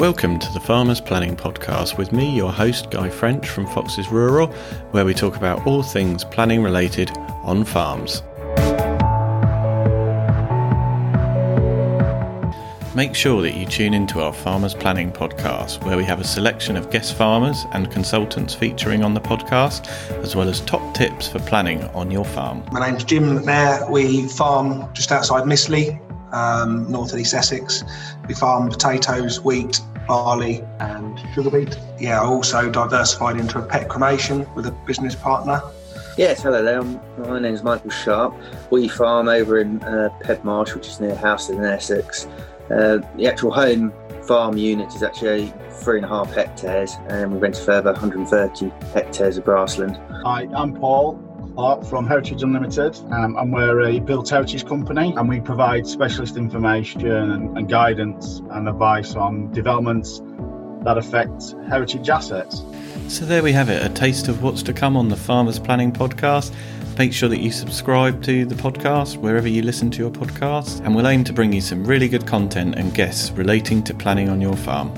Welcome to the Farmers Planning Podcast with me, your host, Guy French from Foxes Rural, where we talk about all things planning related on farms. Make sure that you tune into our Farmers Planning Podcast, where we have a selection of guest farmers and consultants featuring on the podcast, as well as top tips for planning on your farm. My name's Jim McNair. We farm just outside Mistley, um, north of East Essex. We farm potatoes, wheat, barley, and sugar beet. Yeah, I also diversified into a pet cremation with a business partner. Yes, hello there. My name's Michael Sharp. We farm over in uh, Pebmarsh, which is near Houston in Essex. Uh, the actual home farm unit is actually three and a half hectares, and we rent a further 130 hectares of grassland. Hi, I'm Paul. From Heritage Unlimited, um, and we're a built heritage company, and we provide specialist information and, and guidance and advice on developments that affect heritage assets. So, there we have it a taste of what's to come on the Farmers Planning Podcast. Make sure that you subscribe to the podcast wherever you listen to your podcast, and we'll aim to bring you some really good content and guests relating to planning on your farm.